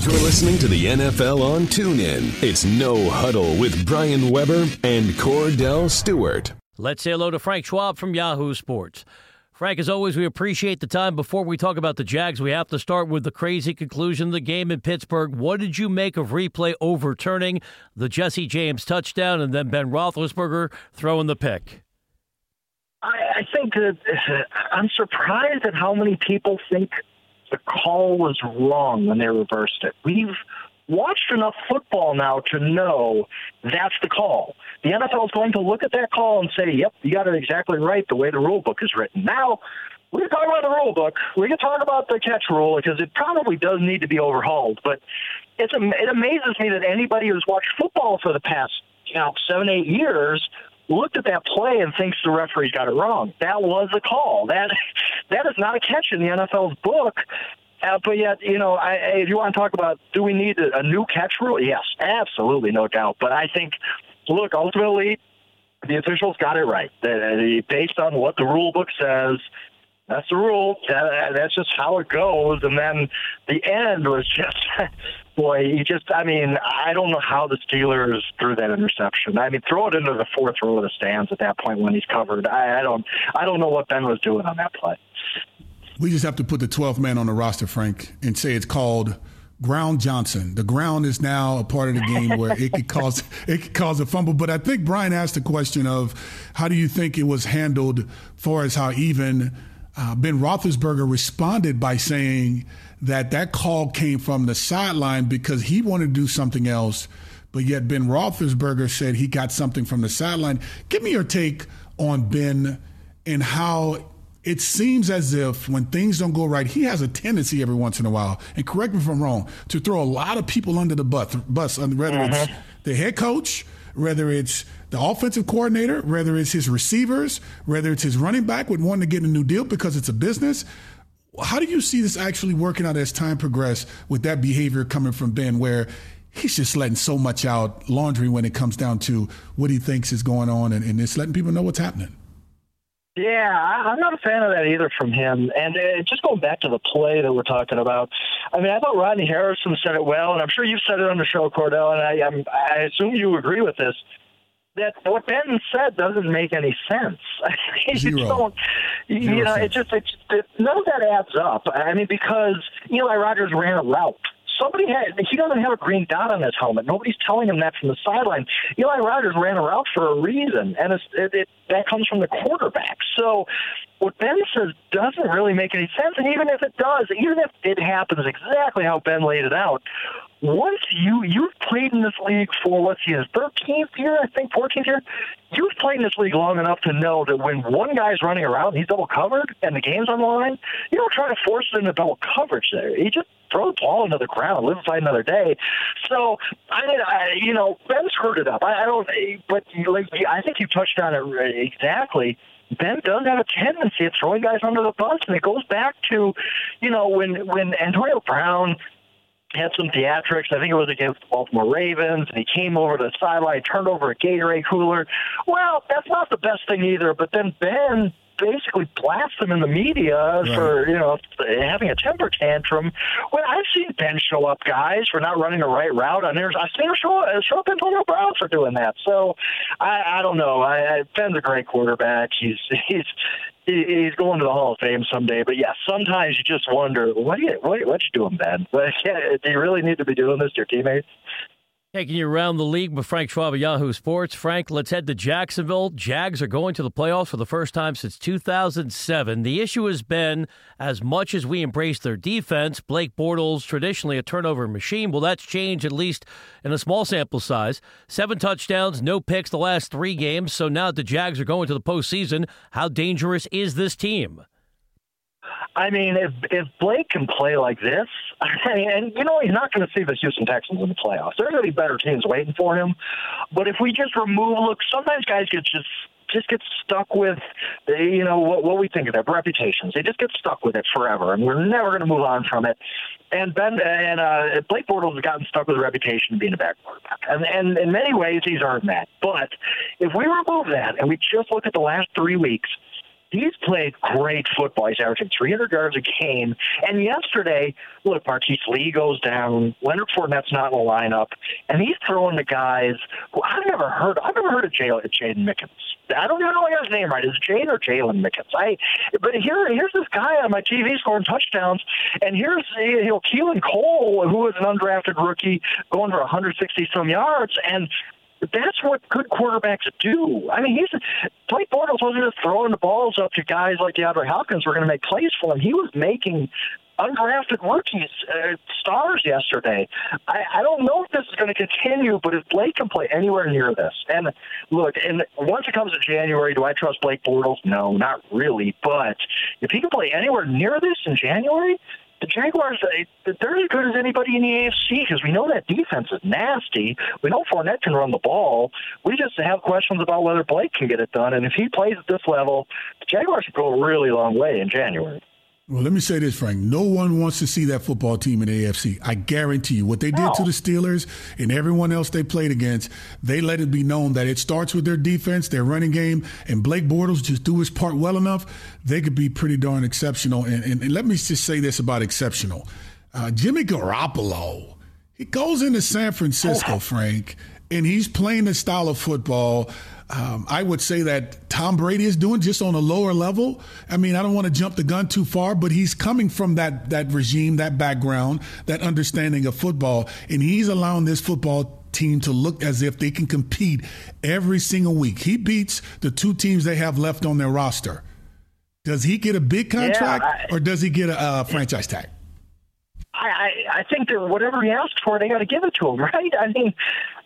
You're listening to the NFL on TuneIn. It's No Huddle with Brian Weber and Kordell Stewart. Let's say hello to Frank Schwab from Yahoo Sports. Frank, as always, we appreciate the time. Before we talk about the Jags, we have to start with the crazy conclusion of the game in Pittsburgh. What did you make of replay overturning the Jesse James touchdown and then Ben Roethlisberger throwing the pick? I, I think that I'm surprised at how many people think the call was wrong when they reversed it. We've watched enough football now to know that's the call. The NFL is going to look at that call and say, yep, you got it exactly right the way the rule book is written. Now, we can talk about the rule book. We can talk about the catch rule because it probably does need to be overhauled. But it's it amazes me that anybody who's watched football for the past you know seven eight years looked at that play and thinks the referee got it wrong. That was a call. That that is not a catch in the NFL's book. Uh, but yet, you know, I, if you want to talk about do we need a, a new catch rule? Yes, absolutely, no doubt. But I think, look, ultimately, the officials got it right. They, based on what the rule book says, that's the rule. That, that's just how it goes. And then the end was just, boy, you just, I mean, I don't know how the Steelers threw that interception. I mean, throw it into the fourth row of the stands at that point when he's covered. I, I don't, I don't know what Ben was doing on that play. We just have to put the 12th man on the roster, Frank, and say it's called Ground Johnson. The ground is now a part of the game where it could cause it could cause a fumble. But I think Brian asked the question of how do you think it was handled, far as how even uh, Ben Roethlisberger responded by saying that that call came from the sideline because he wanted to do something else, but yet Ben Roethlisberger said he got something from the sideline. Give me your take on Ben and how it seems as if when things don't go right, he has a tendency every once in a while, and correct me if I'm wrong, to throw a lot of people under the bus, bus whether mm-hmm. it's the head coach, whether it's the offensive coordinator, whether it's his receivers, whether it's his running back would want to get a new deal because it's a business. How do you see this actually working out as time progresses with that behavior coming from Ben, where he's just letting so much out laundry when it comes down to what he thinks is going on and, and it's letting people know what's happening? Yeah, I'm not a fan of that either from him. And uh, just going back to the play that we're talking about, I mean, I thought Rodney Harrison said it well, and I'm sure you've said it on the show, Kordell, and I, I'm, I assume you agree with this. That what Ben said doesn't make any sense. you don't, you Zero know, sense. it just it, it, none of that adds up. I mean, because Eli Rogers ran a route somebody had he doesn't have a green dot on his helmet. Nobody's telling him that from the sideline. Eli Rogers ran a route for a reason, and it's, it, it, that comes from the quarterback. So what Ben says doesn't really make any sense. And even if it does, even if it happens exactly how Ben laid it out, once you you've played in this league for what's his thirteenth year, I think fourteenth year, you've played in this league long enough to know that when one guy's running around, he's double covered, and the game's on the line, you don't try to force it into double coverage there. You just throw the ball into the ground, live and fight another day. So I I, you know, Ben screwed it up. I, I don't, but like I think you touched on it exactly. Ben does have a tendency of throwing guys under the bus, and it goes back to, you know, when when Antonio Brown had some theatrics. I think it was against the Baltimore Ravens, and he came over to the sideline, turned over a Gatorade cooler. Well, that's not the best thing either. But then Ben basically blast them in the media right. for you know having a temper tantrum. When I've seen Ben show up guys for not running the right route on there, I've seen him show, uh, show up Antonio Brown for doing that. So I, I don't know. I, I, Ben's a great quarterback. He's he's he's going to the Hall of Fame someday. But yeah, sometimes you just wonder what are you what, what you doing, Ben? like Do you really need to be doing this to your teammates? Taking you around the league with Frank Schwab of Yahoo Sports. Frank, let's head to Jacksonville. Jags are going to the playoffs for the first time since 2007. The issue has been as much as we embrace their defense, Blake Bortles, traditionally a turnover machine, well, that's changed at least in a small sample size. Seven touchdowns, no picks the last three games. So now that the Jags are going to the postseason, how dangerous is this team? I mean, if if Blake can play like this, and you know he's not going to see the Houston Texans in the playoffs. There's going to be better teams waiting for him. But if we just remove, look, sometimes guys get just just get stuck with, you know, what, what we think of their reputations. They just get stuck with it forever, and we're never going to move on from it. And Ben and uh, Blake Bortles has gotten stuck with a reputation of being a bad quarterback, and, and in many ways he's earned that. But if we remove that and we just look at the last three weeks, He's played great football. He's averaging 300 yards a game. And yesterday, look, Marquise Lee goes down. Leonard Fournette's not in the lineup, and he's throwing the guys who I've never heard. I've never heard of Jaydon Mickens. I don't even know I got his name right. Is it Jane or Jalen Mickens? I. But here, here's this guy on my TV scoring touchdowns, and here's you know Keelan Cole, who is an undrafted rookie, going for 160 some yards, and that's what good quarterbacks do. I mean, he's Blake Bortles wasn't just throwing the balls up to guys like DeAndre Hopkins were going to make plays for him. He was making undrafted rookies uh, stars yesterday. I, I don't know if this is going to continue, but if Blake can play anywhere near this, and look, and once it comes to January, do I trust Blake Bortles? No, not really. But if he can play anywhere near this in January, the Jaguars, they're as good as anybody in the AFC because we know that defense is nasty. We know Fournette can run the ball. We just have questions about whether Blake can get it done. And if he plays at this level, the Jaguars could go a really long way in January. Well, let me say this, Frank. No one wants to see that football team in the AFC. I guarantee you. What they did no. to the Steelers and everyone else they played against, they let it be known that it starts with their defense, their running game, and Blake Bortles just do his part well enough, they could be pretty darn exceptional. And, and, and let me just say this about exceptional. Uh, Jimmy Garoppolo, he goes into San Francisco. Frank, and he's playing the style of football – um, I would say that Tom Brady is doing just on a lower level. I mean, I don't want to jump the gun too far, but he's coming from that that regime, that background, that understanding of football, and he's allowing this football team to look as if they can compete every single week. He beats the two teams they have left on their roster. Does he get a big contract, yeah, I, or does he get a, a franchise tag? I, I think that whatever he asks for, they got to give it to him, right? I mean,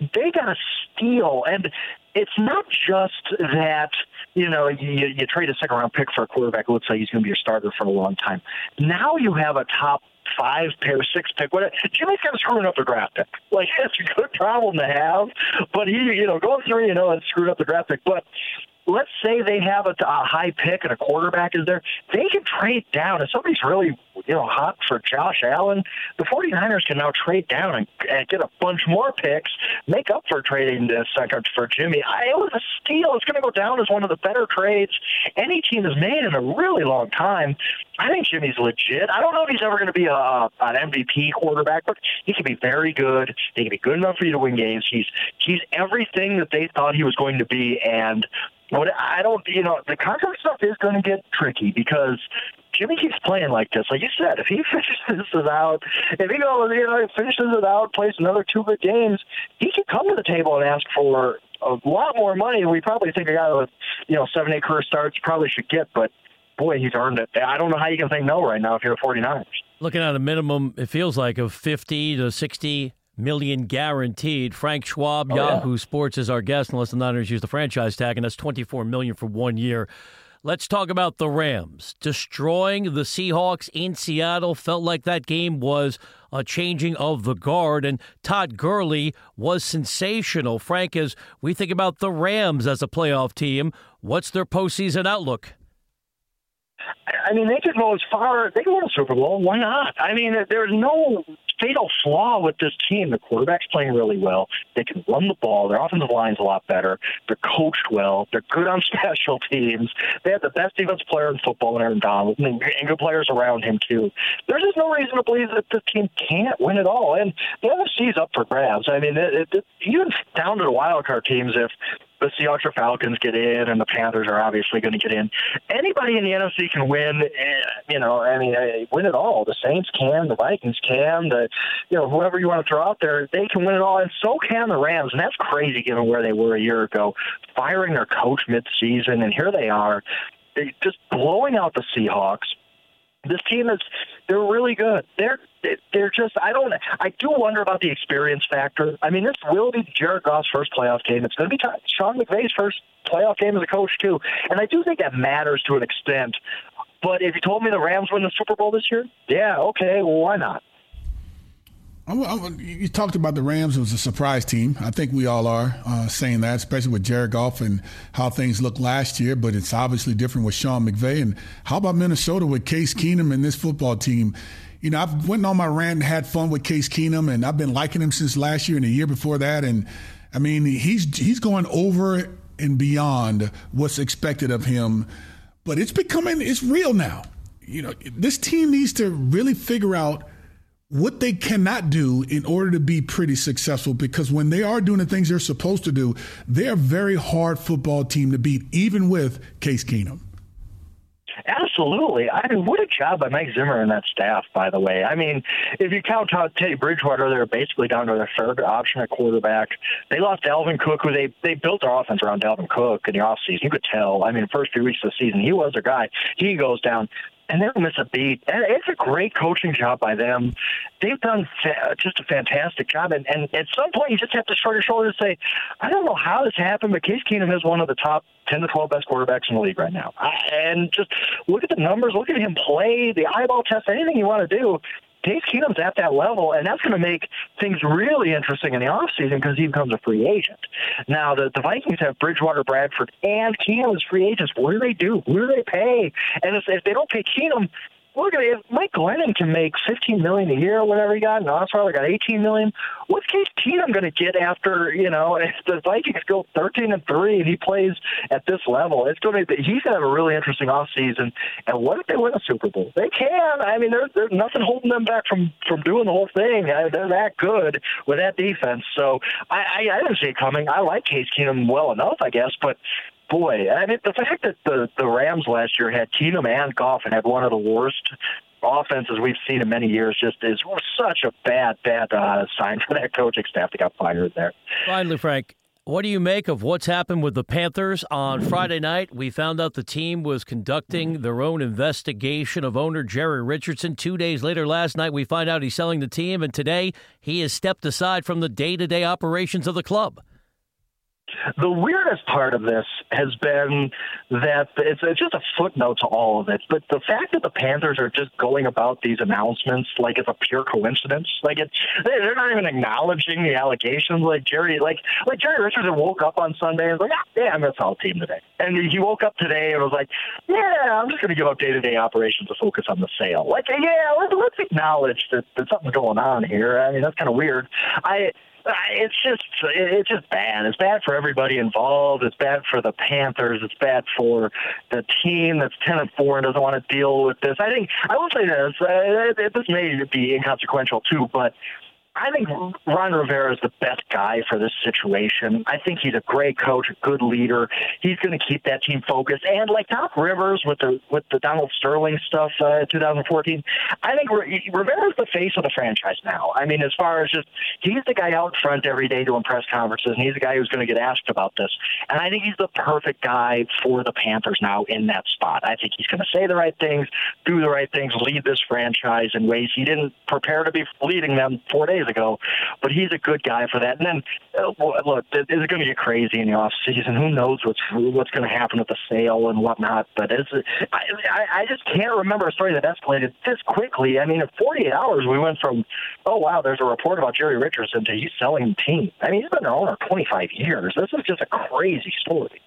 they got to steal, and it's not just that you know you, you trade a second round pick for a quarterback who looks like he's going to be your starter for a long time. Now you have a top five pick, six pick, whatever. Jimmy's kind of screwing up the draft pick. Like that's a good problem to have, but he, you know, going through, you know, and oh screwed up the draft pick. But let's say they have a, a high pick and a quarterback is there, they can trade down. If somebody's really, you know, hot for Josh Allen, the 49ers can now trade down and, and get a bunch more picks, make up for trading the second for Jimmy. I, it was a steal. It's going to go down as one of the better trades any team has made in a really long time. I think Jimmy's legit. I don't know if he's ever going to be a, an MVP quarterback, but he can be very good. He can be good enough for you to win games. He's he's everything that they thought he was going to be, and what I don't, you know, the contract stuff is going to get tricky because Jimmy keeps playing like this. Like you said, if he finishes it out, if he goes, you know, finishes it out, plays another two good games, he can come to the table and ask for a lot more money than we probably think a guy with, you know, seven, eight career starts probably should get. But boy, he's earned it. I don't know how you can say no right now if you're a 49ers. Looking at a minimum, it feels like of 50 to 60 million guaranteed. Frank Schwab, oh, Yahoo yeah. Sports is our guest, unless the Niners use the franchise tag, and that's 24 million for one year. Let's talk about the Rams destroying the Seahawks in Seattle. Felt like that game was a changing of the guard, and Todd Gurley was sensational. Frank, as we think about the Rams as a playoff team, what's their postseason outlook? I mean, they could go as far. They could win a Super Bowl. Why not? I mean, there's no fatal flaw with this team. The quarterback's playing really well. They can run the ball. Their offensive line's a lot better. They're coached well. They're good on special teams. They have the best defense player in football in Aaron Donald, and good players around him too. There's just no reason to believe that this team can't win it all. And the NFC's up for grabs. I mean, it, it, even down to the wild card teams, if the Seahawks or Falcons get in, and the Panthers are obviously going to get in. Anybody in the NFC can win. Eh, you know, I mean, eh, win it all. The Saints can, the Vikings can, the you know whoever you want to throw out there, they can win it all, and so can the Rams. And that's crazy given where they were a year ago, firing their coach mid-season, and here they are, they just blowing out the Seahawks this team is they're really good. They're they're just I don't I do wonder about the experience factor. I mean, this will be Jared Goff's first playoff game. It's going to be Sean McVay's first playoff game as a coach too, and I do think that matters to an extent. But if you told me the Rams win the Super Bowl this year, yeah, okay, well, why not? You talked about the Rams. It was a surprise team. I think we all are uh, saying that, especially with Jared Goff and how things looked last year. But it's obviously different with Sean McVay. And how about Minnesota with Case Keenum and this football team? You know, I've went on my rant and had fun with Case Keenum, and I've been liking him since last year and the year before that. And I mean, he's he's going over and beyond what's expected of him but it's becoming it's real now. You know, this team needs to really figure out what they cannot do in order to be pretty successful because when they are doing the things they're supposed to do, they're a very hard football team to beat, even with Case Keenum. Absolutely. I mean, what a job by Mike Zimmer and that staff, by the way. I mean, if you count out Teddy Bridgewater, they're basically down to their third option at quarterback. They lost Dalvin Cook, who they they built their offense around Dalvin Cook in the offseason. You could tell. I mean, the first few weeks of the season, he was their guy. He goes down and they don't miss a beat. And it's a great coaching job by them. They've done fa- just a fantastic job. And, and at some point, you just have to shrug your shoulders and say, I don't know how this happened, but Case Keenum is one of the top 10 to 12 best quarterbacks in the league right now. And just look at the numbers, look at him play, the eyeball test, anything you want to do. Case Keenum's at that level, and that's going to make things really interesting in the offseason because he becomes a free agent. Now, the, the Vikings have Bridgewater, Bradford, and Keenum as free agents. What do they do? Who do they pay? And if, if they don't pay Keenum, look at Mike Glennon can make fifteen million a year, whatever he got, and Osweiler got eighteen million. What's Case Keenum going to get after you know if the Vikings go thirteen and three and he plays at this level? It's going to he's going to have a really interesting off season. And what if they win a Super Bowl? They can. I mean, there's there's nothing holding them back from from doing the whole thing. I, they're that good with that defense. So I, I I didn't see it coming. I like Case Keenum well enough, I guess, but boy, I mean, the fact that the the Rams last year had Keenum and Goff and had one of the worst offenses we've seen in many years just is such a bad, bad uh, sign for that coaching staff that got fired there. Finally, Frank, what do you make of what's happened with the Panthers on Friday night? We found out the team was conducting their own investigation of owner Jerry Richardson. Two days later, last night, we find out he's selling the team, and today he has stepped aside from the day to day operations of the club. The weirdest part of this has been that it's, it's just a footnote to all of it, but the fact that the Panthers are just going about these announcements like it's a pure coincidence, like it's they're not even acknowledging the allegations. Like Jerry, like like Jerry Richardson woke up on Sunday and was like, ah, yeah, I'm gonna sell team today, and he woke up today and was like, yeah, I'm just gonna give up day to day operations to focus on the sale. Like, yeah, let's, let's acknowledge that, that something's going on here. I mean, that's kind of weird. I it's just it's just bad. It's bad for everybody involved. It's bad for the Panthers. It's bad for the team that's ten and four and doesn't want to deal with this. I think I will say this. Uh, this may be inconsequential too, but I think Ron Rivera is the best guy for this situation. I think he's a great coach, a good leader. He's going to keep that team focused. And like Doc Rivers with the with the Donald Sterling stuff, uh, 2014, I think Rivera's the face of the franchise now. I mean, as far as just he's the guy out front every day doing press conferences, and he's the guy who's going to get asked about this. And I think he's the perfect guy for the Panthers now in that spot. I think he's going to say the right things, do the right things, lead this franchise in ways he didn't prepare to be leading them four days ago. But he's a good guy for that. And then, uh, look, it's going to get crazy in the off season. Who knows what's what's going to happen with the sale and whatnot? But it's, I, I just can't remember a story that escalated this quickly. I mean, in 48 hours, we went from, oh wow, there's a report about Jerry Richardson to he's selling the team. I mean, he's been their owner 25 years. This is just a crazy story.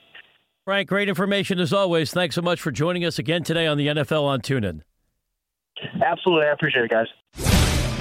Frank, great information as always. Thanks so much for joining us again today on the NFL on TuneIn. Absolutely. I appreciate it, guys.